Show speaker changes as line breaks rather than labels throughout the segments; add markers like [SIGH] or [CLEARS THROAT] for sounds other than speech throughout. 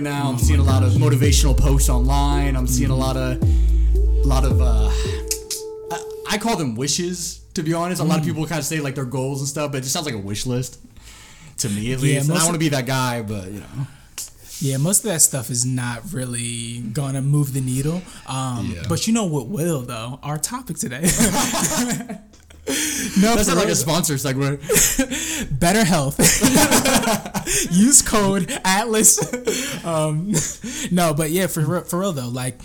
now. I'm seeing a lot of motivational posts online. I'm seeing a lot of, a lot of, uh, I, I call them wishes. To be honest, a lot of people kind of say like their goals and stuff, but it just sounds like a wish list to me at
Yeah,
least. and I want to be that guy, but you know,
Yeah, most of that stuff is not really gonna move the needle. Um,
Yeah.
But you know what will though? Our topic today. [LAUGHS] [LAUGHS] no,
that's not like a sponsor segment. [LAUGHS]
better health. [LAUGHS] Use code Atlas. [LAUGHS] um, no, but yeah, for real- for real though, like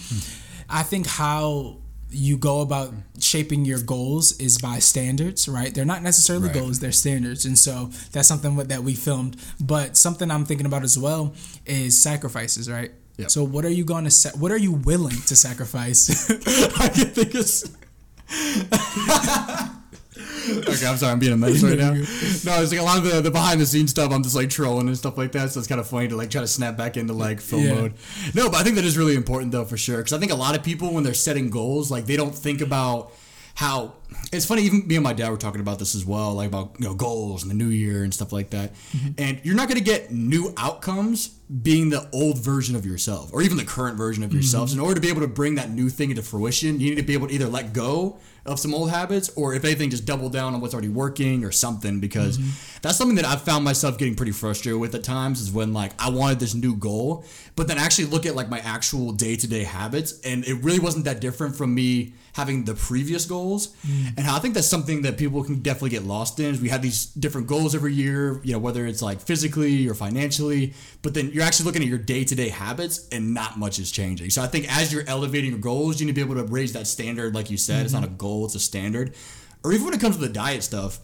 I think how you go about shaping your goals is by standards, right? They're not necessarily
Right.
goals; they're standards, and so that's something that we filmed. But something I'm thinking about as well is sacrifices, right?
Yep.
So what are you going to sa- what are you willing to sacrifice?
I can think it's. Okay, I'm sorry, I'm being a mess right now. [LAUGHS] No, it's like a lot of the, the behind the scenes stuff. I'm just like trolling and stuff like that, so it's kind of funny to like try to snap back into like film
Yeah.
mode. No, but I think that is really important though for sure, because I think a lot of people when they're setting goals, like they don't think about how it's funny. Even me and my dad were talking about this as well, like about you know goals and the new year and stuff like that. Mm-hmm. And you're not going to get new outcomes being the old version of yourself, or even the current version of mm-hmm. yourself. So in order to be able to bring that new thing into fruition, you need to be able to either let go of some old habits, or if anything, just double down on what's already working or something. Because that's something that I've found myself getting pretty frustrated with at times. Is when like I wanted this new goal, but then actually look at like my actual day to day habits, and it really wasn't that different from me having the previous goals. Mm. And I think that's something that people can definitely get lost in. Is we have these different goals every year, you know, whether it's like physically or financially, but then you're actually looking at your day to day habits, and not much is changing. So I think as you're elevating your goals, you need to be able to raise that standard, like you said. It's not a mm-hmm. goal; it's a standard. Or even when it comes to the diet stuff,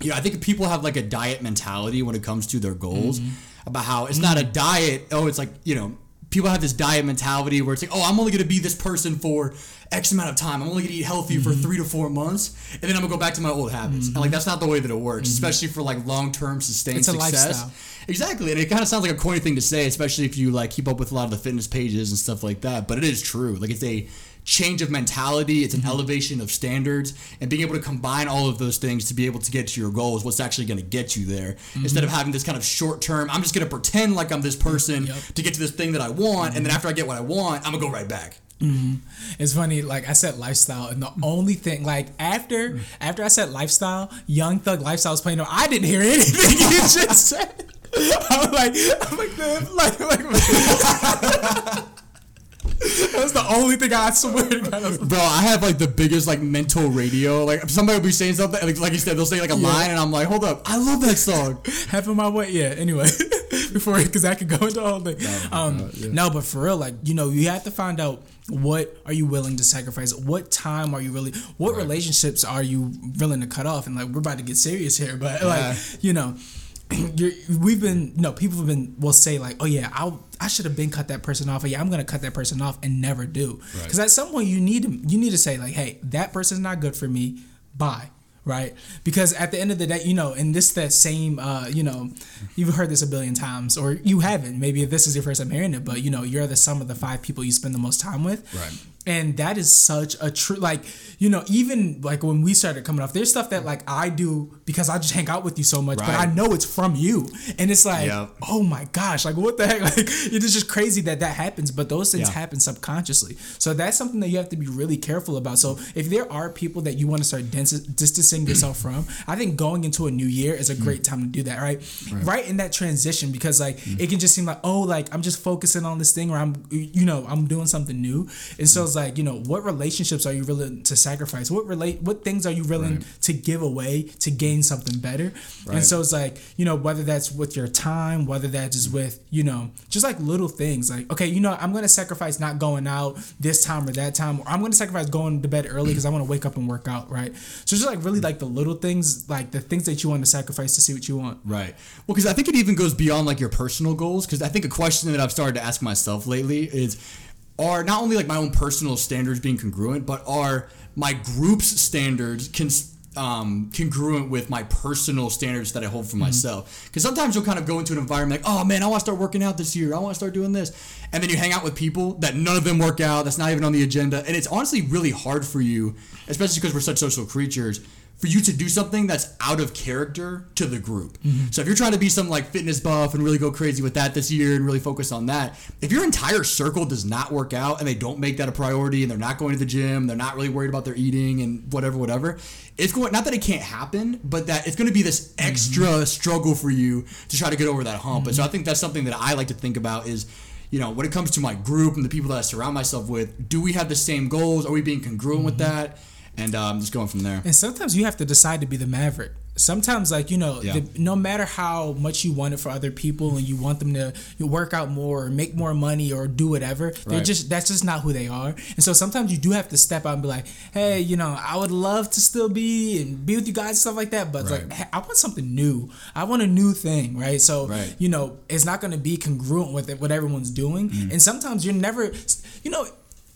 yeah, I think people have like a diet mentality when it comes to their goals mm-hmm. about how it's not a diet. Oh, it's like, you know, people have this diet mentality where it's like, oh, I'm only going to be this person for X amount of time. I'm only going to eat healthy for mm-hmm. three to four months. And then I'm going to go back to my old habits. And like, mm-hmm. that's not the way that it works, mm-hmm. especially for like long term sustained
It's
success.
lifestyle.
Exactly. And it kind of sounds like a corny thing to say, especially if you like keep up with a lot of the fitness pages and stuff like that. But it is true. Like, it's a change of mentality, it's an mm-hmm. elevation of standards, and being able to combine all of those things to be able to get to your goal is what's actually going to get you there. Mm-hmm. Instead of having this kind of short term, I'm just going to pretend like I'm this mm-hmm. person
Yep.
to get to this thing that I want, and then after I get what I want, I'm going to go right back.
It's funny, like I said lifestyle, and the only thing, like after mm. after I said lifestyle, Young Thug Lifestyle was playing. I didn't hear anything you just said. [LAUGHS] I'm like, I'm like, like, like. [LAUGHS] That was the only thing I swear to God.
Bro, I have like the biggest like mental radio. Like somebody will be saying something, like, like you said, they'll say like a line, and I'm like, hold up, I love that song. [LAUGHS]
half of my way. Yeah. Anyway, [LAUGHS] before because I could go into all thing. um, No, but for real, like you know, you have to find out what are you willing to sacrifice. What time are you really? What relationships are you willing to cut off? And like we're about to get serious here, but
Yeah.
like you know. [CLEARS THROAT] You're, we've been no people have been will say like oh yeah I I should have been cut that person off or yeah I'm gonna cut that person off and never do. Because at some point you need to you need to say like hey that person's not good for me bye right? Because at the end of the day you know and this that same uh you know you've heard this a billion times or you haven't maybe this is your first time hearing it but you know you're the sum of the five people you spend the most time with.
Right.
And that is such a true like you know even like when we started coming off there's stuff that like i do because i just hang out with you so much but i know it's from you and it's like
Yep.
oh my gosh like what the heck [LAUGHS] like it is just crazy that that happens but those things
Yeah.
happen subconsciously so that's something that you have to be really careful about so if there are people that you want to start distancing yourself from i think going into a new year is a
Mm.
great time to do that right right, in that transition because like
Mm.
it can just seem like oh like i'm just focusing on this thing or i'm you know i'm doing something new and so it's like you know what relationships are you willing to sacrifice what relate what things are you willing
Right.
to give away to gain something better and so it's like you know whether that's with your time whether that's just with you know just like little things like okay you know i'm gonna sacrifice not going out this time or that time or i'm gonna sacrifice going to bed early because i want to wake up and work out right so just like really like the little things like the things that you want to sacrifice to see what you want
Right. Well, because I think it even goes beyond like your personal goals. Because I think a question that I've started to ask myself lately is, are not only like my own personal standards being congruent, but are my group's standards cons- um, congruent with my personal standards that I hold for myself? Because sometimes you'll kind of go into an environment like, oh man, I want to start working out this year. I want to start doing this, and then you hang out with people that none of them work out. That's not even on the agenda, and it's honestly really hard for you, especially because we're such social creatures for you to do something that's out of character to the group. Mm-hmm. So if you're trying to be some like fitness buff and really go crazy with that this year and really focus on that, if your entire circle does not work out and they don't make that a priority and they're not going to the gym, they're not really worried about their eating and whatever, whatever, it's going not that it can't happen, but that it's going to be this mm-hmm. extra struggle for you to try to get over that hump. And so I think that's something that I like to think about is you know, when it comes to my group and the people that I surround myself with, do we have the same goals? Are we being congruent with mm-hmm. that? And um, just going from there.
And sometimes you have to decide to be the maverick. Sometimes, like you know,
Yeah.
the, no matter how much you want it for other people, and you want them to you work out more, or make more money, or do whatever, they're
Right.
just that's just not who they are. And so sometimes you do have to step out and be like, hey, you know, I would love to still be and be with you guys and stuff like that, but
Right.
like hey, I want something new. I want a new thing, right? So
Right.
you know, it's not going to be congruent with it, what everyone's doing.
Mm-hmm.
And sometimes you're never, you know,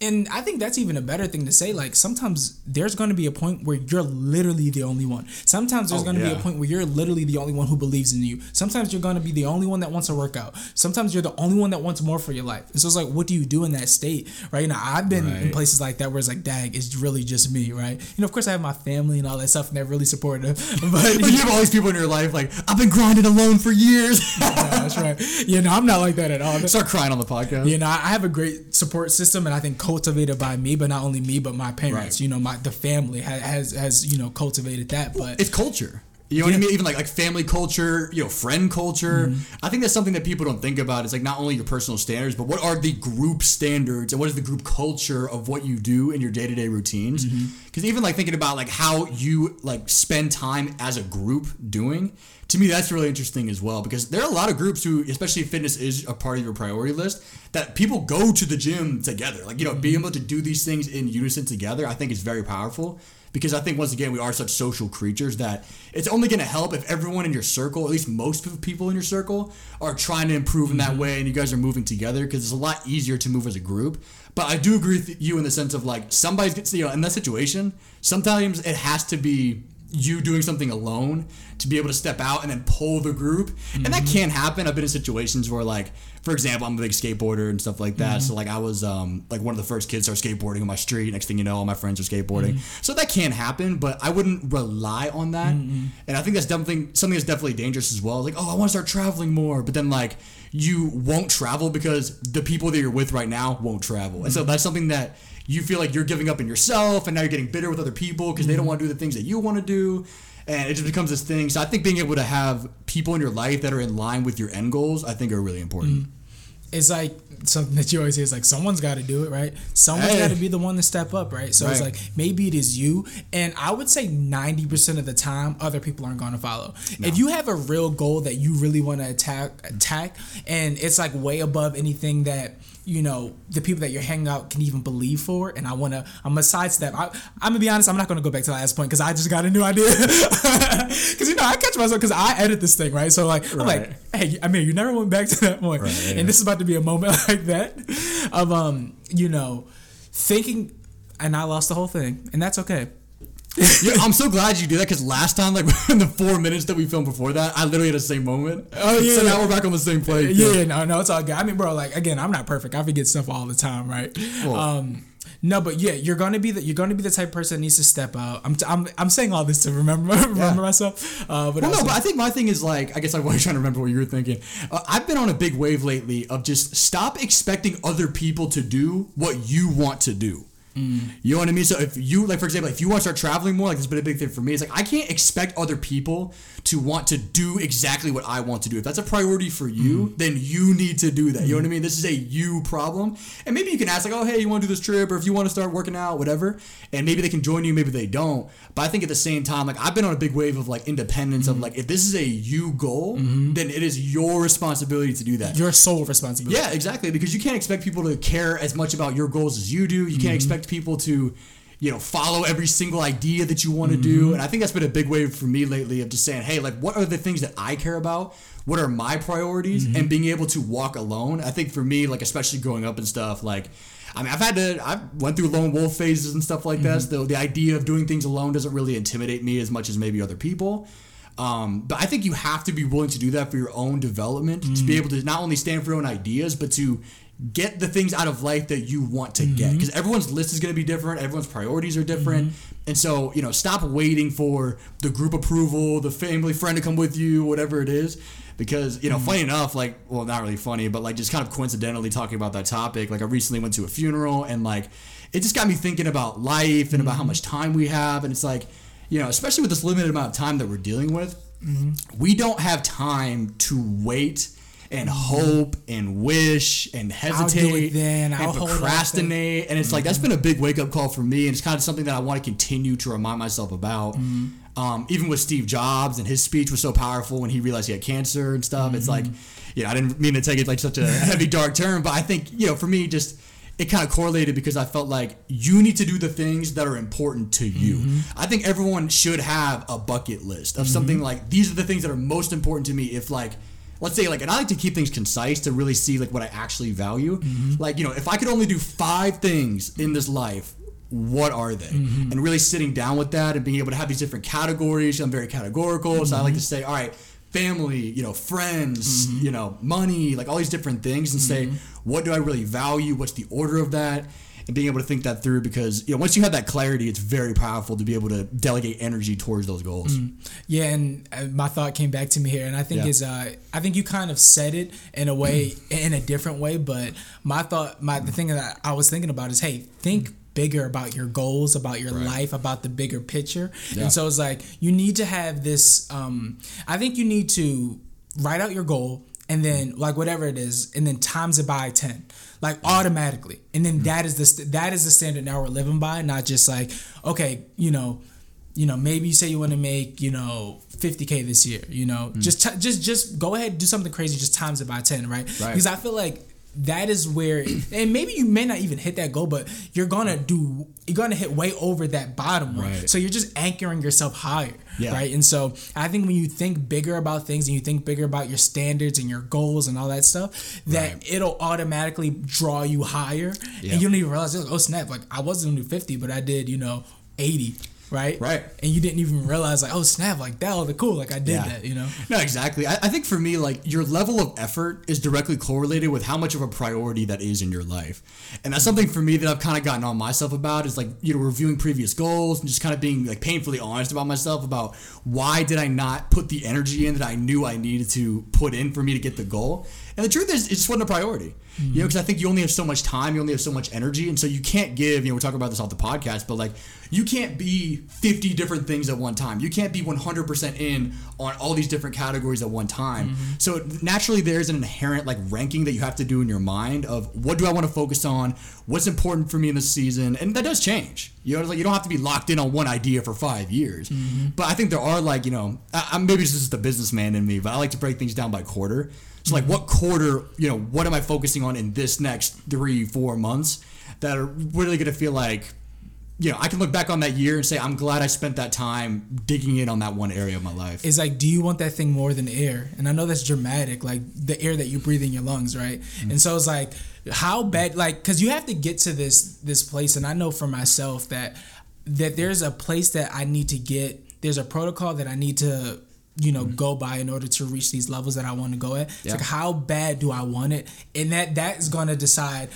and I think that's even a better thing to say. Like sometimes there's going to be a point where you're literally the only one. Sometimes there's
Oh,
going to be a point where you're literally the only one who believes in you. Sometimes you're going to be the only one that wants to work out. Sometimes you're the only one that wants more for your life. And so it's like, what do you do in that state? Right now, I've been in places like that where it's like, dag, it's really just me, right? You know, of course, I have my family and all that stuff, and they're really supportive. [LAUGHS] But
But [LAUGHS] you have all these people in your life like I've been grinding alone for years. [LAUGHS]
that's right. Yeah, no, I'm not like that at all.
Start crying on the podcast.
You know, I have a great support system, and I think cultivated by me, but not only me, but my parents.
Right.
You know, my the family has has, has you know cultivated that. But
It's culture. You know what I mean? Even like like family culture, you know, friend culture.
Mm-hmm.
I think that's something that people don't think about. It's like not only your personal standards, but what are the group standards and what is the group culture of what you do in your day to day routines?
Mm-hmm.
Because even like thinking about like how you like spend time as a group doing, to me that's really interesting as well. Because there are a lot of groups who, especially if fitness is a part of your priority list, that people go to the gym together. Like you know, being able to do these things in unison together, I think is very powerful because I think once again we are such social creatures that it's only going to help if everyone in your circle, at least most people in your circle, are trying to improve in that mm-hmm. way, and you guys are moving together because it's a lot easier to move as a group. But I do agree with you in the sense of like somebody's gets you know in that situation. Sometimes it has to be you doing something alone to be able to step out and then pull the group, and that mm-hmm. can happen. I've been in situations where like. For example, I'm a big skateboarder and stuff like that. So mm-hmm. like I was um, like one of the first kids to start skateboarding on my street. Next thing you know, all my friends are skateboarding. Mm-hmm. So that can happen, but I wouldn't rely on that. Mm-hmm. And I think that's something something that's definitely dangerous as well. Like, oh, I want to start traveling more, but then like you won't travel because the people that you're with right now won't travel. And so that's something that you feel like you're giving up in yourself, and now you're getting bitter with other people because they don't want to do the things that you want to do. And it just becomes this thing. So I think being able to have people in your life that are in line with your end goals, I think are really important.
It's like something that you always say is like someone's got to do it, right? Someone's
Hey.
got to be the one to step up, right? So it's like maybe it is you, and I would say ninety percent of the time, other people aren't going to follow. If you have a real goal that you really want to attack, attack, and it's like way above anything that you know the people that you're hanging out can even believe for, and I want to, I'm gonna sidestep. I, I'm gonna be honest, I'm not gonna go back to the last point because I just got a new idea. [LAUGHS] Because you know I catch myself because I edit this thing, right? So like I'm like hey, I mean, you never went back to that point.
Right, yeah.
And this is about to be a moment [LAUGHS] like that of, um, you know, thinking, and I lost the whole thing, and that's okay.
Yeah, I'm so glad you did that because last time, like [LAUGHS] in the four minutes that we filmed before that, I literally had the same moment.
Oh, [LAUGHS] yeah.
So now we're back on the same page.
Yeah, no, no, it's all good. I mean, bro, like again, I'm not perfect. I forget stuff all the time, right?
Well-
um, no, but yeah, you're gonna be the you're gonna be the type of person that needs to step out. I'm, t- I'm, I'm saying all this to remember [LAUGHS] remember myself. Uh, but
Well, no, but I think my thing is like, I guess I was trying to remember what you were thinking. Uh, I've been on a big wave lately of just stop expecting other people to do what you want to do. You know what I mean? So if you like, for example, if you want to start traveling more, like this has been a big thing for me. It's like I can't expect other people to want to do exactly what I want to do. If that's a priority for you, mm-hmm. then you need to do that. You know what I mean? This is a you problem, and maybe you can ask like, oh, hey, you want to do this trip, or if you want to start working out, whatever, and maybe they can join you, maybe they don't. But I think at the same time, like I've been on a big wave of like independence of mm-hmm. like if this is a you goal, mm-hmm. then it is your responsibility to do that.
your sole responsibility.
Yeah, exactly. Because you can't expect people to care as much about your goals as you do. You can't expect people to, you know, follow every single idea that you want to do. Mm-hmm. And I think that's been a big wave for me lately of just saying, hey, like, what are the things that I care about? What are my priorities? Mm-hmm. And being able to walk alone. I think for me, like, especially growing up and stuff, like, I mean, I've had to, I've went through lone wolf phases and stuff like that. Mm-hmm. So the idea of doing things alone doesn't really intimidate me as much as maybe other people. Um, but I think you have to be willing to do that for your own development to be able to not only stand for your own ideas, but to get the things out of life that you want to get. Mm-hmm. Because everyone's list is going to be different everyone's priorities are different. Mm-hmm. And so you know stop waiting for the group approval the family friend to come with you whatever it is. Because you know mm-hmm. funny enough like well not really funny but like just kind of coincidentally talking about that topic like i recently went to a funeral and like it just got me thinking about life and about how much time we have. And it's like you know especially with this limited amount of time that we're dealing with we don't have time to wait and hope and wish and hesitate
then,
and procrastinate. And it's like that's been a big wake up call for me and it's kind of something that I want to continue to remind myself about. Um, even with Steve Jobs and his speech was so powerful when he realized he had cancer and stuff it's like you know I didn't mean to take it like such a [LAUGHS] heavy dark turn but I think you know for me just it kind of correlated because I felt like you need to do the things that are important to you. I think everyone should have a bucket list of something like these are the things that are most important to me. If like, let's say like, and I like to keep things concise to really see like what I actually value. Mm-hmm. Like you know, if I could only do five things in this life. What are they? Mm-hmm. And really sitting down with that and being able to have these different categories. I'm very categorical, so I like mm-hmm. to say, all right, family, you know, friends, you know, money, like all these different things, and say, what do I really value? What's the order of that? And being able to think that through because, you know, once you have that clarity, it's very powerful to be able to delegate energy towards those goals.
Yeah, and uh, my thought came back to me here, and I think
Yeah.
is uh, I think you kind of said it in a way, [CLEARS THROAT] in a different way. But my thought, my the thing that I was thinking about is, hey, think bigger about your goals, about your life, about the bigger picture.
Yeah.
And so it's like you need to have this. Um, I think you need to write out your goal, and then like whatever it is, and then times it by ten. Like automatically, and then that is the st- that is the standard now we're living by. Not just like okay, you know, you know, maybe you say you want to make, you know, 50k this year, you know,
Mm.
just t- just just go ahead and do something crazy, just times it by 10, right?
Right.
Because I feel like that is where and maybe you may not even hit that goal, but you're gonna do you're gonna hit way over that bottom one.
Right.
So you're just anchoring yourself higher.
Yeah.
Right. And so I think when you think bigger about things and you think bigger about your standards and your goals and all that stuff, that
Right.
it'll automatically draw you higher.
Yeah.
And you don't even realize, oh snap, like I wasn't gonna do 50, but I did, you know, 80. Right?
Right.
And you didn't even realize like, oh snap, like that was cool. Like I did
Yeah.
that, you know?
No, exactly. I, I think for me, like your level of effort is directly correlated with how much of a priority that is in your life, and that's something for me that I've kind of gotten on myself about is like you know reviewing previous goals and just kind of being like painfully honest about myself about why did I not put the energy in that I knew I needed to put in for me to get the goal. And the truth is, it just wasn't a priority. You know, because I think you only have so much time, you only have so much energy, and so you can't give. You know, we're talking about this off the podcast, but like you can't be 50 different things at one time. You can't be 100% in on all these different categories at one time. Mm-hmm. So naturally, there's an inherent like ranking that you have to do in your mind of what do I want to focus on, what's important for me in this season, and that does change. You know, it's like you don't have to be locked in on one idea for five years. Mm-hmm. But I think there are like you know, I, I, maybe this is the businessman in me, but I like to break things down by quarter. So like, what quarter? You know, what am I focusing on in this next three, four months that are really going to feel like you know, I can look back on that year and say, I'm glad I spent that time digging in on that one area of my life.
It's like, do you want that thing more than air? And I know that's dramatic, like the air that you breathe in your lungs, right? Mm-hmm. And so it's like, how bad? Like, because you have to get to this this place, and I know for myself that that there's a place that I need to get. There's a protocol that I need to you know go by in order to reach these levels that I want to go at. It's
Yeah.
like how bad do I want it, and that that is going to decide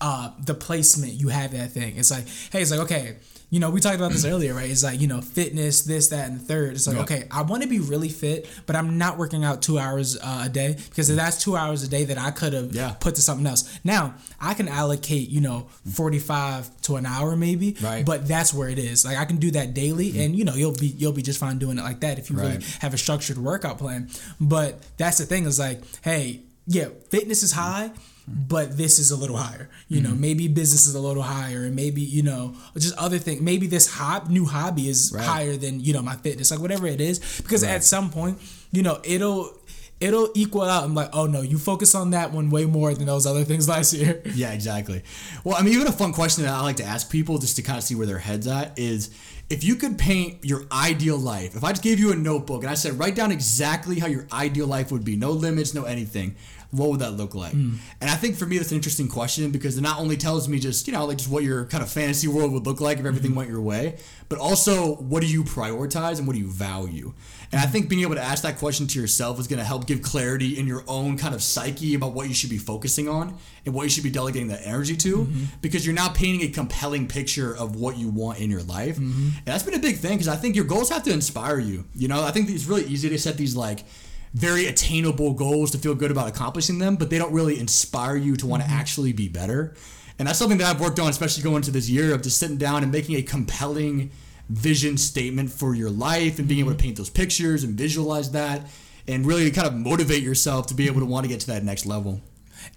uh, the placement you have that thing. It's like, hey, it's like okay. You know, we talked about this earlier, right? It's like, you know, fitness, this, that, and the third. It's like,
Yeah.
okay, I want to be really fit, but I'm not working out two hours uh, a day because that's two hours a day that I could have
Yeah.
put to something else. Now, I can allocate, you know, 45 to an hour maybe,
Right.
but that's where it is. Like I can do that daily and you know, you'll be you'll be just fine doing it like that if you really have a structured workout plan. But that's the thing is like, hey, yeah, fitness is high, but this is a little higher. You
Mm-hmm.
know, maybe business is a little higher, and maybe you know, just other thing. Maybe this hob new hobby is
Right.
higher than you know my fitness, like whatever it is. Because at some point, you know, it'll it'll equal out. I'm like, oh no, you focus on that one way more than those other things [LAUGHS] last year.
Yeah, exactly. Well, I mean, even a fun question that I like to ask people just to kind of see where their head's at is if you could paint your ideal life, if I just gave you a notebook and I said, write down exactly how your ideal life would be, no limits, no anything, what would that look like?
Mm.
And I think for me that's an interesting question because it not only tells me just you know like just what your kind of fantasy world would look like if everything
Mm-hmm.
went your way, but also what do you prioritize and what do you value? And I think being able to ask that question to yourself is going to help give clarity in your own kind of psyche about what you should be focusing on and what you should be delegating that energy to
Mm-hmm.
because you're now painting a compelling picture of what you want in your life.
Mm-hmm.
And that's been a big thing because I think your goals have to inspire you. You know, I think it's really easy to set these like very attainable goals to feel good about accomplishing them, but they don't really inspire you to want to actually be better. And that's something that I've worked on, especially going into this year of just sitting down and making a compelling vision statement for your life and being able to paint those pictures and visualize that and really kind of motivate yourself to be able to want to get to that next level.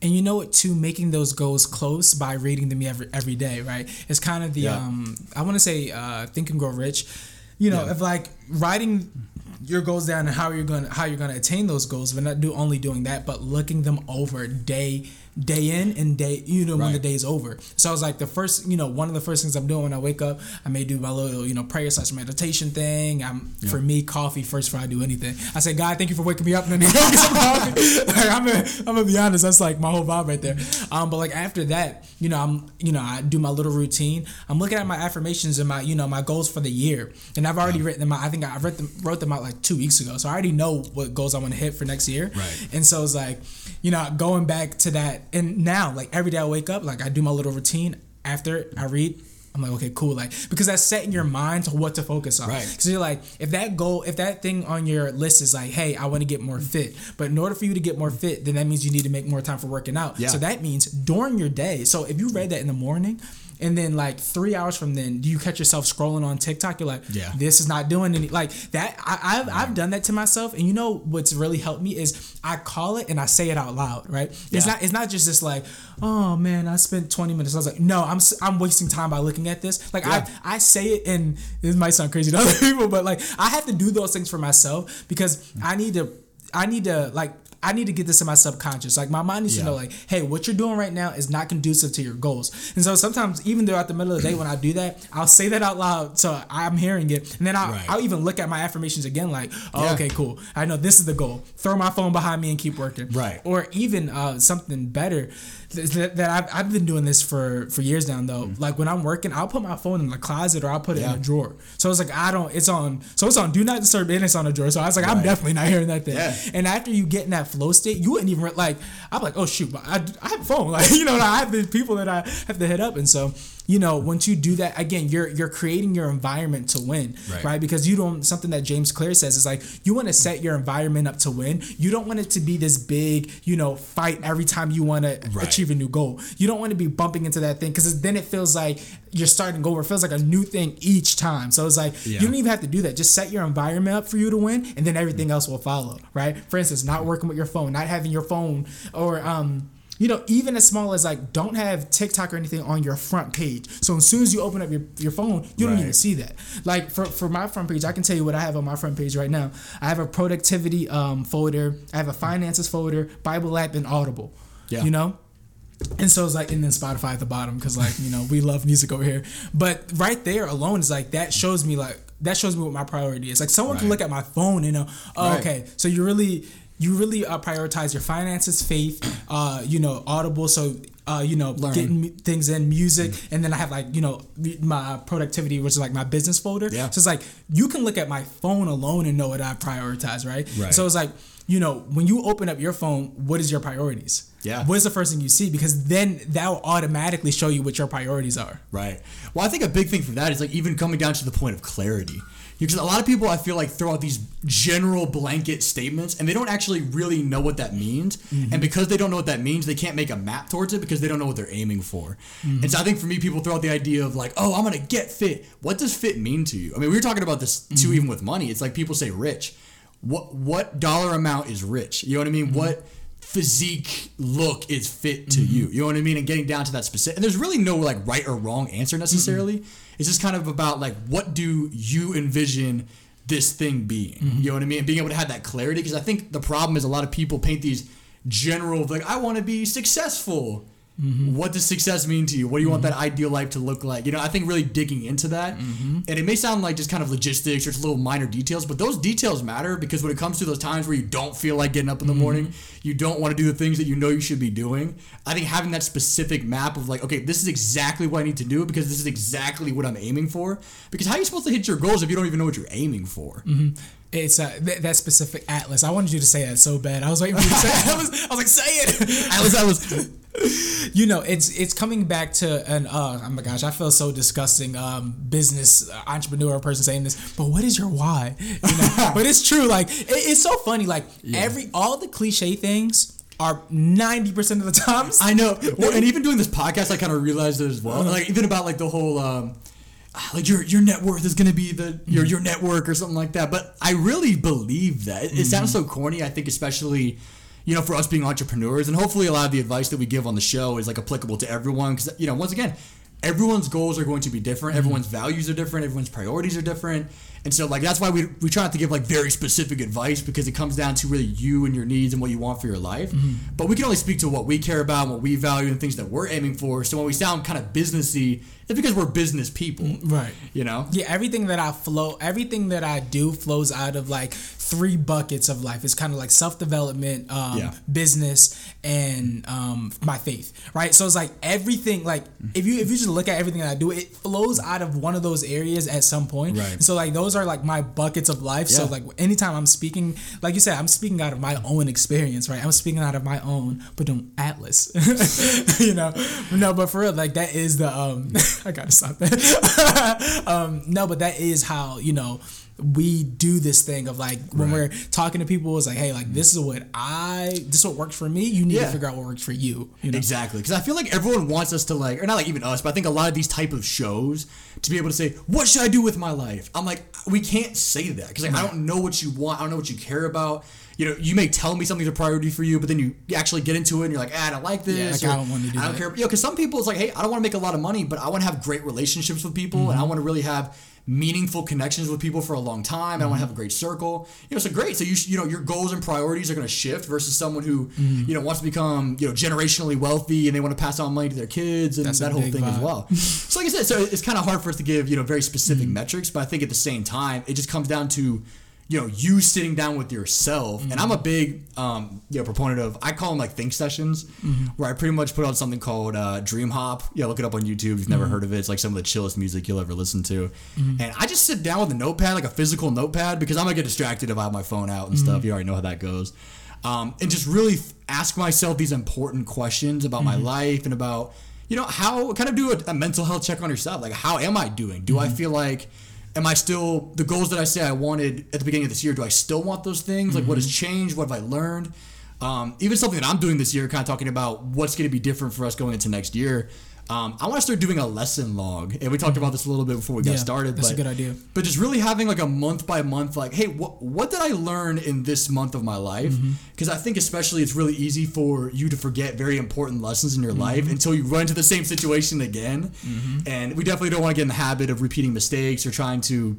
And you know what? Too making those goals close by reading them every every day, right? It's kind of the
Yeah.
um I want to say uh, think and grow rich. You know,
Yeah.
if like writing your goals down and how you're gonna how you're gonna attain those goals, but not do only doing that, but looking them over day day in and day you know when the
Right.
day's over. So I was like the first you know one of the first things I'm doing when I wake up, I may do my little you know prayer slash meditation thing. I'm for me coffee first before I do anything. I say God, thank you for waking me up and then get some coffee. like, I'm gonna, I'm gonna be honest, that's like my whole vibe right there. Um, but like after that, you know, I'm you know I do my little routine. I'm looking at my affirmations and my you know my goals for the year, and I've already written them out. I think I wrote them wrote them out like two weeks ago, so I already know what goals I want to hit for next year.
Right.
And so it's like, you know, going back to that, and now like every day I wake up, like I do my little routine. After I read, I'm like, okay, cool, like because that's setting your mind to what to focus on.
Right.
Because you're like, if that goal, if that thing on your list is like, hey, I want to get more fit, but in order for you to get more fit, then that means you need to make more time for working out.
Yeah.
So that means during your day. So if you read that in the morning. And then, like three hours from then, do you catch yourself scrolling on TikTok? You're like,
Yeah.
this is not doing any like that. I, I've I've done that to myself, and you know what's really helped me is I call it and I say it out loud. Right? It's not it's not just this like, oh man, I spent 20 minutes. I was like, no, I'm I'm wasting time by looking at this. Like
Yeah.
I I say it, and this might sound crazy to other [LAUGHS] people, but like I have to do those things for myself because I need to I need to like. I need to get this in my subconscious. Like my mind needs
Yeah.
to know, like, hey, what you're doing right now is not conducive to your goals. And so sometimes, even throughout the middle of the day when I do that, I'll say that out loud, so I'm hearing it, and then I'll,
Right.
I'll even look at my affirmations again, like, oh,
Yeah.
okay, cool. I know this is the goal. Throw my phone behind me and keep working.
Right.
Or even uh, something better that, that I've, I've been doing this for for years now. Though, like when I'm working, I'll put my phone in the closet or I'll put it in
Yeah.
a drawer. So it's like I don't. It's on. So it's on. Do not disturb, and it's on a drawer. So I was like, I'm definitely not hearing that thing.
Yeah.
And after you get in that flow state, you wouldn't even like. I'm like, oh shoot, I, I have a phone. [LAUGHS] Like you know, I have the people that I have to hit up, and so you know, once you do that, again, you're you're creating your environment to win,
Right.
right? Because you don't. Something that James Clear says is like you want to set your environment up to win. You don't want it to be this big, you know, fight every time you want to achieve a new goal. You don't want to be bumping into that thing because then it feels like you're starting over. It feels like a new thing each time. So it's like
Yeah.
you don't even have to do that. Just set your environment up for you to win, and then everything else will follow. Right? For instance, not working with your phone, not having your phone, or um. You know, even as small as like, don't have TikTok or anything on your front page. So as soon as you open up your, your phone, you don't
Right.
even see that. Like for, for my front page, I can tell you what I have on my front page right now. I have a productivity um, folder, I have a finances folder, Bible app, and Audible.
Yeah.
You know? And so it's like, and then Spotify at the bottom because like you know we love music over here. But right there alone is like that shows me like that shows me what my priority is. Like someone can look at my phone and know, oh,
Right.
okay, so you really you really uh, prioritize your finances, faith, uh, you know, Audible. So uh, you know,
Learning.
getting things in music, and then I have like you know my productivity, which is like my business folder.
Yeah.
So it's like you can look at my phone alone and know what I prioritize, right?
Right.
So it's like you know when you open up your phone, what is your priorities?
Yeah.
What is the first thing you see? Because then that will automatically show you what your priorities are.
Right. Well, I think a big thing for that is like even coming down to the point of clarity. Because a lot of people, I feel like, throw out these general blanket statements and they don't actually really know what that means. Mm-hmm. And because they don't know what that means, they can't make a map towards it because they don't know what they're aiming for. Mm-hmm. And so I think for me, people throw out the idea of like, oh, I'm going to get fit. What does fit mean to you? I mean, we were talking about this too, mm-hmm. even with money. It's like people say rich. What what dollar amount is rich? You know what I mean? What physique look is fit to mm-hmm. you. You know what I mean? And getting down to that specific. And there's really no like right or wrong answer necessarily. Mm-hmm. It's just kind of about like what do you envision this thing being? Mm-hmm. You know what I mean? And being able to have that clarity because I think the problem is a lot of people paint these general like I want to be successful. Mm-hmm. what does success mean to you? What do you want mm-hmm. that ideal life to look like? You know, I think really digging into that, mm-hmm. and it may sound like just kind of logistics or just little minor details, but those details matter because when it comes to those times where you don't feel like getting up in the morning, you don't want to do the things that you know you should be doing. I think having that specific map of like, okay, this is exactly what I need to do because this is exactly what I'm aiming for. Because how are you supposed to hit your goals if you don't even know what you're aiming for?
It's uh, th- that specific atlas. I wanted you to say that so bad. I was waiting for you to say. [LAUGHS] I was, I was like, say it.
Atlas, Atlas.
You know, it's it's coming back to an uh, oh my gosh, I feel so disgusting. Um, business uh, entrepreneur person saying this, but what is your why? You know, [LAUGHS] but it's true. Like it, it's so funny. Like every all the cliche things are ninety percent of the times.
I know. Well, and even doing this podcast, I kind of realized it as well. Like even about like the whole. Um, like your your net worth is gonna be the your your network or something like that. But I really believe that. It, it sounds so corny. I think especially, you know, for us being entrepreneurs, and hopefully a lot of the advice that we give on the show is like applicable to everyone. Because you know, once again, everyone's goals are going to be different. Mm-hmm. Everyone's values are different. Everyone's priorities are different. And so like that's why we we try not to give like very specific advice because it comes down to really you and your needs and what you want for your life. Mm-hmm. But we can only speak to what we care about, what we value, and things that we're aiming for. So when we sound kind of businessy, it's because we're business people,
Right.
You know.
Yeah, everything that I flow, everything that I do flows out of like three buckets of life. It's kind of like self development, um,
Yeah.
business, and um, my faith. Right. So it's like everything. Like if you if you just look at everything that I do, it flows out of one of those areas at some point.
Right.
So like those are like my buckets of life. So like anytime I'm speaking, like you said, I'm speaking out of my own experience. Right. I'm speaking out of my own, but don't atlas. [LAUGHS] you know. No, but for real, like that is the um. [LAUGHS] I gotta stop that. [LAUGHS] um, no, but that is how you know we do this thing of like when
Right.
we're talking to people, it's like, hey, like this is what I, this is what works for me. You need to figure out what works for you. You know.
Exactly, because I feel like everyone wants us to like, or not like even us, but I think a lot of these type of shows to be able to say, "What should I do with my life?" I'm like, we can't say that because like, I don't know what you want, I don't know what you care about. You know, you may tell me something's a priority for you, but then you actually get into it and you're like, ah, I don't like this.
like, I don't wanna do
I don't
that."
care. You know, because some people it's like, hey, I don't want to make a lot of money, but I want to have great relationships with people,
Mm-hmm.
and I want to really have meaningful connections with people for a long time. I
Mm-hmm.
want to have a great circle. You know, so great. So you you know your goals and priorities are going to shift versus someone who
Mm-hmm.
you know wants to become you know generationally wealthy and they want to pass on money to their kids and
That's
that whole thing as well. [LAUGHS] so like I said, so it's kind of hard for us to give you know very specific
Mm-hmm.
metrics, but I think at the same time it just comes down to you know you sitting down with yourself and i'm a big um you know proponent of i call them like think sessions
Mm-hmm.
where i pretty much put on something called uh dream hop. Yeah look it up on youtube if you've never heard of it. It's like some of the chillest music you'll ever listen to. And i just sit down with a notepad like a physical notepad because i'm gonna get distracted if i have my phone out and stuff. You already know how that goes. Um, and just really th- ask myself these important questions about my life and about you know how kind of do a, a mental health check on yourself. Like how am i doing? Do i feel like am i still the goals that i say i wanted at the beginning of this year do i still want those things? Like what has changed? What have i learned? Um, even something that i'm doing this year kind of talking about what's going to be different for us going into next year um, I want to start doing a lesson log, and we talked about this a little bit before we got
Yeah,
started.
that's a
but,
good idea.
But just really having like a month by month, like, hey, what what did I learn in this month of my life?
Mm-hmm.
Because I think especially it's really easy for you to forget very important lessons in your
Mm-hmm.
life until you run into the same situation again. And we definitely don't want to get in the habit of repeating mistakes or trying to,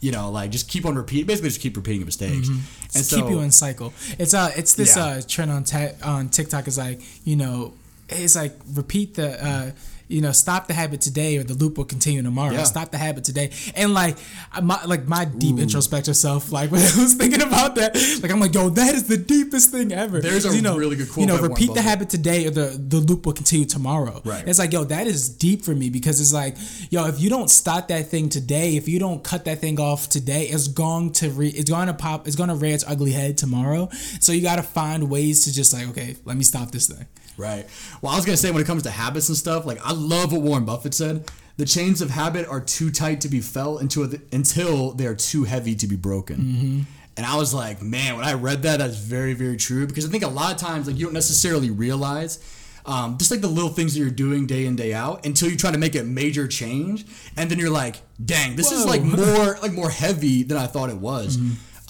you know, like just keep on repeat. Basically, just keep repeating mistakes. And so,
keep you in cycle. It's uh, it's this
Yeah.
uh trend on ta- on TikTok is like you know, it's like repeat the uh. You know, stop the habit today, or the loop will continue tomorrow.
Yeah.
Stop the habit today, and like my like my deep introspective self, like [LAUGHS] when I was thinking about that, like I'm like, yo, that is the deepest thing ever.
There's a
you know,
really good quote
You know, repeat the habit today, or the the loop will continue tomorrow.
Right.
It's like, yo, that is deep for me because it's like, yo, if you don't stop that thing today, if you don't cut that thing off today, it's going to re- it's going to pop, it's going to rear its ugly head tomorrow. So you got to find ways to just like, okay, let me stop this thing.
Right. Well, I was gonna say when it comes to habits and stuff, like I love what Warren Buffett said. The chains of habit are too tight to be felt until until they are too heavy to be broken. And I was like, man, when I read that, that's very, very true. Because I think a lot of times, like you don't necessarily realize, um, just like the little things that you're doing day in day out, until you try to make a major change, and then you're like, dang, this is like more like more heavy than I thought it was.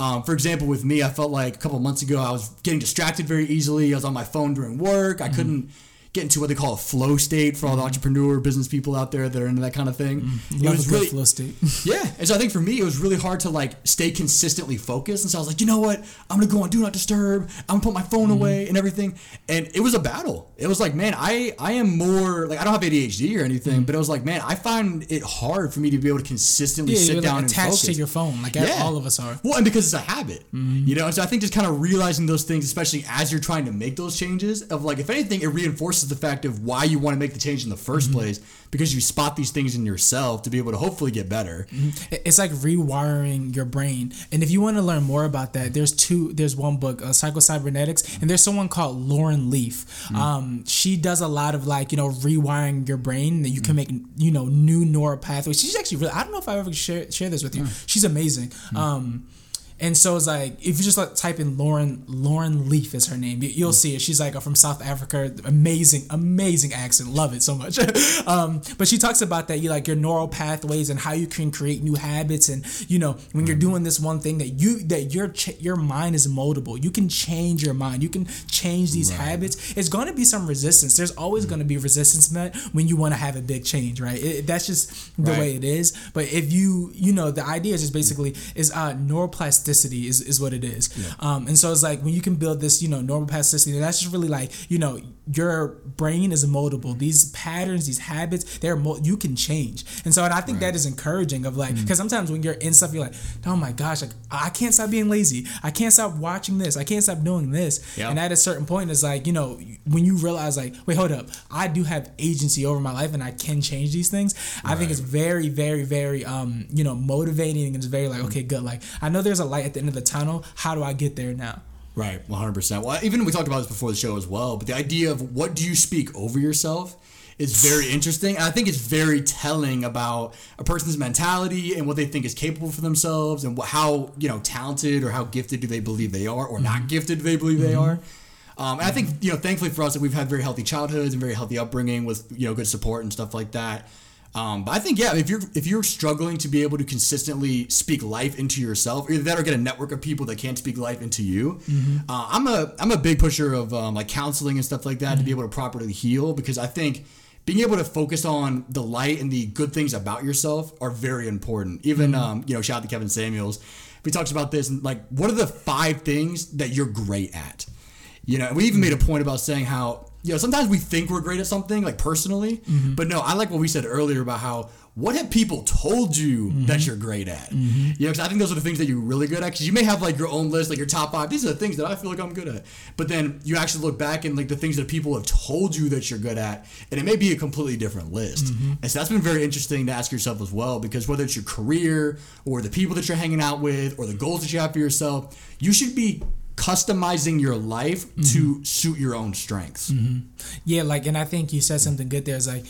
Um, for example, with me, I felt like a couple months ago I was getting distracted very easily. I was on my phone during work. I couldn't, get into what they call a flow state for all the entrepreneur business people out there that are into that kind of thing. It was really
flow state. [LAUGHS]
yeah, and so I think for me it was really hard to like stay consistently focused, and so I was like, you know what, I'm gonna go on do not disturb. I'm gonna put my phone
Mm-hmm.
away and everything, and it was a battle. It was like, man, I I am more like I don't have ADHD or anything, but it was like, man, I find it hard for me to be able to consistently
Mm-hmm. Yeah,
sit down
like
and
attached
focus.
to your phone, like
Yeah.
all of us are.
Well, and because it's a habit, you know. So I think just kind of realizing those things, especially as you're trying to make those changes, of like if anything, it reinforces the fact of why you want to make the change in the 1st
Mm-hmm.
place because you spot these things in yourself to be able to hopefully get better.
It's like rewiring your brain. And if you want to learn more about that, there's two. There's one book, uh, Psychocybernetics, and there's someone called Lauren Leaf. Um, she does a lot of like you know rewiring your brain that you can make you know new neural pathways. She's actually really. I don't know if I ever share share this with you. She's amazing. Um, and so it's like if you just like type in Lauren Lauren Leaf is her name, you, you'll see it. She's like from South Africa, amazing, amazing accent, love it so much. [LAUGHS] um, but she talks about that you like your neural pathways and how you can create new habits, and you know when you're doing this one thing that you that your your mind is moldable. You can change your mind. You can change these habits. It's going to be some resistance. There's always going to be resistance met when you want to have a big change, right? It, that's just the
Right.
way it is. But if you you know the idea is just basically is uh neuroplasticity is, is what it is. Um, and so it's like when you can build this you know neuroplasticity, that's just really like you know your brain is moldable. These patterns, these habits, they're mo- you can change. And so and I think that is encouraging of like because sometimes when you're in stuff, you're like, oh my gosh, like I can't stop being lazy. I can't stop watching this. I can't stop doing this.
Yeah.
And at a certain point, it's like you know when you realize like, wait, hold up, I do have agency over my life and I can change these things. I think it's very, very, very um you know motivating and it's very like okay, good. Like I know there's a light at the end of the tunnel. How do I get there now?
Right, one hundred percent. Well, even we talked about this before the show as well. But the idea of what do you speak over yourself is very [SIGHS] interesting, and I think it's very telling about a person's mentality and what they think is capable for themselves, and what, how you know talented or how gifted do they believe they are, or not mm-hmm. gifted do they believe they mm-hmm. are. Um, and I think mm-hmm. you know, thankfully for us, that we've had very healthy childhoods and very healthy upbringing with you know good support and stuff like that. Um, but I think yeah, if you're if you're struggling to be able to consistently speak life into yourself, either that or get a network of people that can speak life into you. Uh, I'm a I'm a big pusher of um, like counseling and stuff like that to be able to properly heal because I think being able to focus on the light and the good things about yourself are very important. Even um, you know, shout out to Kevin Samuels. He talks about this and like, what are the five things that you're great at? You know, we even made a point about saying how you know sometimes we think we're great at something like personally, mm-hmm. but no, I like what we said earlier about how what have people told you mm-hmm. that you're great at? Mm-hmm. You know, because I think those are the things that you're really good at. Because you may have like your own list, like your top five. These are the things that I feel like I'm good at. But then you actually look back and like the things that people have told you that you're good at, and it may be a completely different list. And so that's been very interesting to ask yourself as well. Because whether it's your career or the people that you're hanging out with or the goals that you have for yourself, you should be customizing your life to suit your own strengths.
Yeah, like, and I think you said something good there. It's like,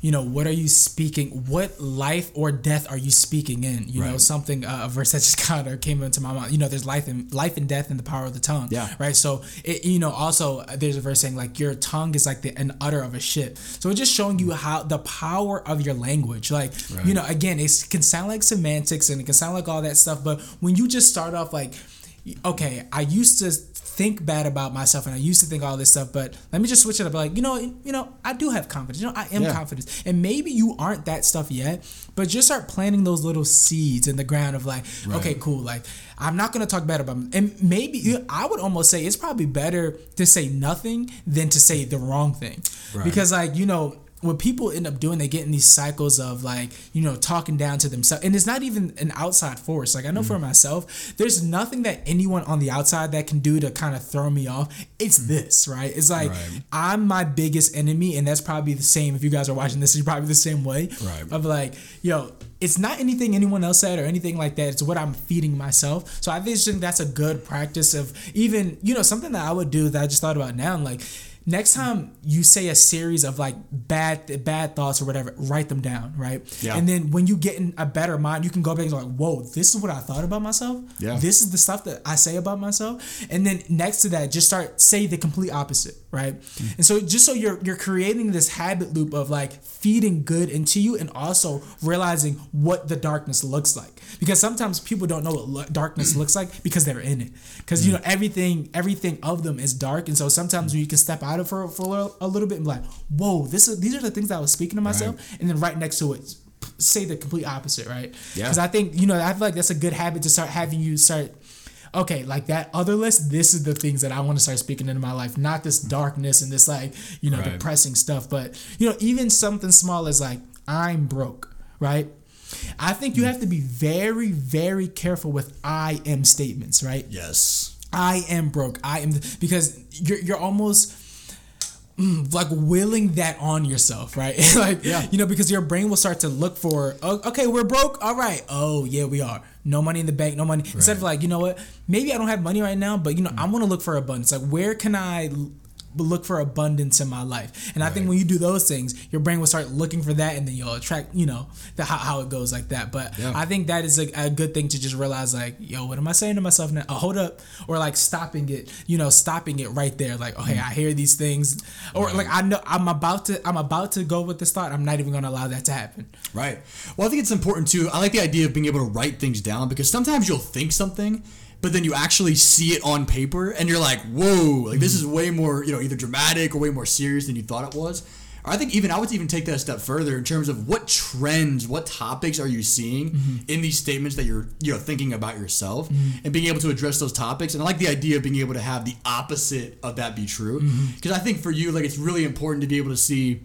you know, what are you speaking? What life or death are you speaking in? You know, something uh, a verse that just [LAUGHS] kind of came into my mind. You know, there's life and life and death in the power of the tongue.
Yeah.
Right. So, it, you know, also there's a verse saying like your tongue is like the a rudder of a ship. So it's just showing you how the power of your language. Like, you know, again, it can sound like semantics and it can sound like all that stuff, but when you just start off like okay, I used to think bad about myself and I used to think all this stuff, but let me just switch it up. Like, you know, you know, I do have confidence. You know, I am
Yeah.
confident. And maybe you aren't that stuff yet, but just start planting those little seeds in the ground of like, okay, cool. Like, I'm not gonna talk bad about me. And maybe I would almost say it's probably better to say nothing than to say the wrong thing.
Right.
Because like, you know, what people end up doing, they get in these cycles of like, you know, talking down to themselves. And it's not even an outside force. Like, I know for mm. myself, there's nothing that anyone on the outside that can do to kind of throw me off. It's mm. this, right? It's like,
Right.
I'm my biggest enemy. And that's probably the same. If you guys are watching this, you're probably the same way.
Right.
Of like, yo, it's not anything anyone else said or anything like that. It's what I'm feeding myself. So I think that's a good practice of even, you know, something that I would do that I just thought about now. Like, next time you say a series of like bad bad thoughts or whatever write them down right?
Yeah.
and then when you get in a better mind you can go back and go like whoa this is what i thought about myself?
Yeah.
this is the stuff that i say about myself? And then next to that just start say the complete opposite right? Mm. And so just so you're you're creating this habit loop of like feeding good into you and also realizing what the darkness looks like. Because sometimes people don't know what lo- darkness looks like because they're in it. Because you mm. know everything everything of them is dark. And so sometimes when you can step out about it for, for a little bit and be like, whoa, this is, these are the things that I was speaking to myself. Right. And then right next to it, say the complete opposite, right? Yeah. Because I think, you know, I feel like that's a good habit to start having you start okay, like that other list, this is the things that I want to start speaking into my life, not this darkness and this like, you know, right. depressing stuff. But, you know, even something small as like, I'm broke, right? I think you have to be very, very careful with I am statements, right?
Yes.
I am broke. I am because you're you're almost mm, [CLEARS THROAT] like willing that on yourself, right? [LAUGHS] like yeah. you know because your brain will start to look for oh, okay, we're broke. All right. Oh, yeah, we are. No money in the bank, no money. Right. Instead of like, you know what? Maybe I don't have money right now, but you know, mm. I want to look for abundance. Like where can I look for abundance in my life. And right. I think when you do those things, your brain will start looking for that, and then you'll attract, you know, the how, how it goes like that. But yeah. I think that is a, a, good thing to just realize, like, yo, what am I saying to myself now? Oh, hold up, or like stopping it, you know, stopping it right there. Like, okay, I hear these things, or right. like I know I'm about to, I'm about to go with this thought. I'm not even going to allow that to happen.
Right. Well, I think it's important too. I like the idea of being able to write things down because sometimes you'll think something but then you actually see it on paper and you're like, whoa, like this is way more, you know, either dramatic or way more serious than you thought it was. Or I think even I would even take that a step further in terms of what trends, what topics are you seeing mm-hmm. in these statements that you're, you know, thinking about yourself mm-hmm. and being able to address those topics. And I like the idea of being able to have the opposite of that be true. Because mm-hmm. I think for you, like it's really important to be able to see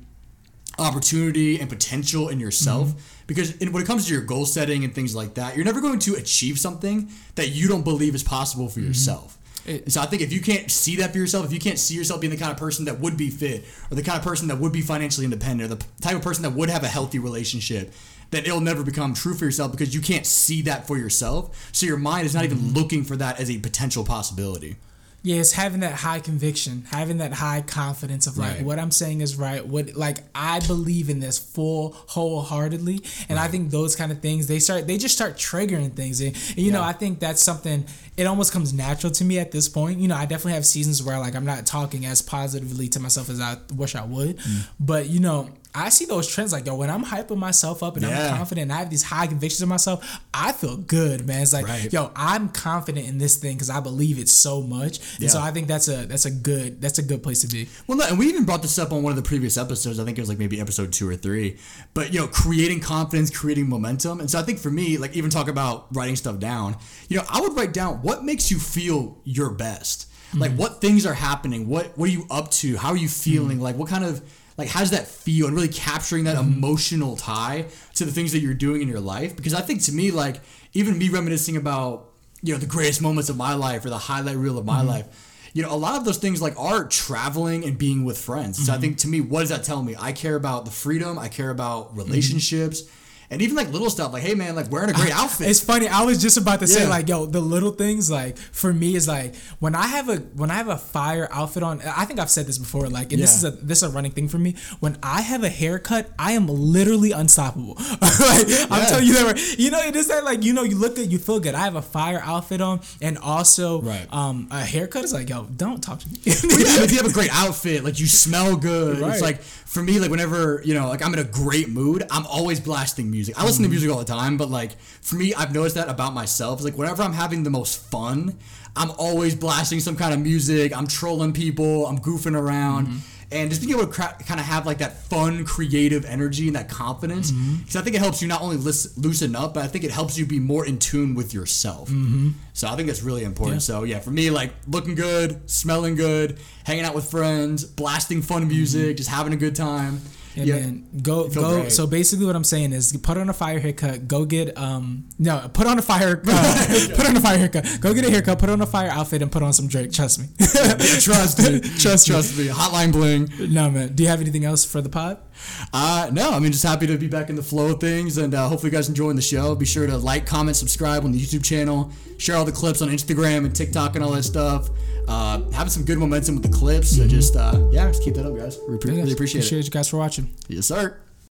opportunity and potential in yourself mm-hmm. because in, when it comes to your goal setting and things like that you're never going to achieve something that you don't believe is possible for mm-hmm. yourself it, so I think if you can't see that for yourself, if you can't see yourself being the kind of person that would be fit, or the kind of person that would be financially independent, or the type of person that would have a healthy relationship, then it'll never become true for yourself because you can't see that for yourself. So your mind is not mm-hmm. even looking for that as a potential possibility.
Yeah, it's having that high conviction, having that high confidence of like right. what I'm saying is right. What like I believe in this full wholeheartedly, and right. I think those kind of things they start they just start triggering things. And, and you yeah. know, I think that's something it almost comes natural to me at this point. You know, I definitely have seasons where like I'm not talking as positively to myself as I wish I would, mm. but you know, I see those trends like yo when I'm hyping myself up and yeah. I'm confident and I have these high convictions in myself I feel good man it's like right. yo I'm confident in this thing because I believe it so much and yeah. so I think that's a that's a good that's a good place to be
well no, and we even brought this up on one of the previous episodes I think it was like maybe episode two or three but you know creating confidence creating momentum and so I think for me like even talk about writing stuff down you know I would write down what makes you feel your best like mm-hmm. what things are happening what what are you up to how are you feeling mm-hmm. like what kind of like how does that feel and really capturing that mm-hmm. emotional tie to the things that you're doing in your life because i think to me like even me reminiscing about you know the greatest moments of my life or the highlight reel of my mm-hmm. life you know a lot of those things like are traveling and being with friends mm-hmm. so i mm-hmm. think to me what does that tell me i care about the freedom i care about mm-hmm. And even like little stuff like hey man like wearing a great [LAUGHS] outfit
it's funny i was just about to yeah. say like yo the little things like for me is like when i have a when i have a fire outfit on i think i've said this before like and yeah. this is a this is a running thing for me when i have a haircut i am literally unstoppable [LAUGHS] like yeah. i'm telling you that you know it is that like you know you look good you feel good i have a fire outfit on and also right. um a haircut is like yo don't talk to me
if you have a great outfit like you smell good right. it's like for me like whenever you know like i'm in a great mood i'm always blasting music music. I listen to music all the time, but like for me, I've noticed that about myself. like whenever I'm having the most fun, I'm always blasting some kind of music. I'm trolling people. I'm goofing around. Mm-hmm and just being able to cra- kind of have like that fun, creative energy and that confidence. Because mm-hmm. I think it helps you not only loosen up, but I think it helps you be more in tune with yourself. Mm-hmm. So I think that's really important. Yeah. So yeah, for me, like looking good, smelling good, hanging out with friends, blasting fun music, mm-hmm. just having a good time.
And yep. then go go. Great. So basically, what I'm saying is, put on a fire haircut. Go get um no, put on a fire uh, [LAUGHS] put on a [LAUGHS] fire haircut. Go get a haircut. Put on a fire outfit and put on some Drake. Trust me.
yeah, trust me. [LAUGHS] trust trust me. Hotline bling.
No man. Do you have anything else for the pod?
Uh, no, I mean, just happy to be back in the flow of things, and uh, hopefully, you guys enjoying the show. Be sure to like, comment, subscribe on the YouTube channel, share all the clips on Instagram and TikTok and all that stuff. Uh, having some good momentum with the clips, so mm-hmm. just uh, yeah, just keep that up, guys. We really appreciate,
appreciate
it.
you guys for watching.
Yes, sir.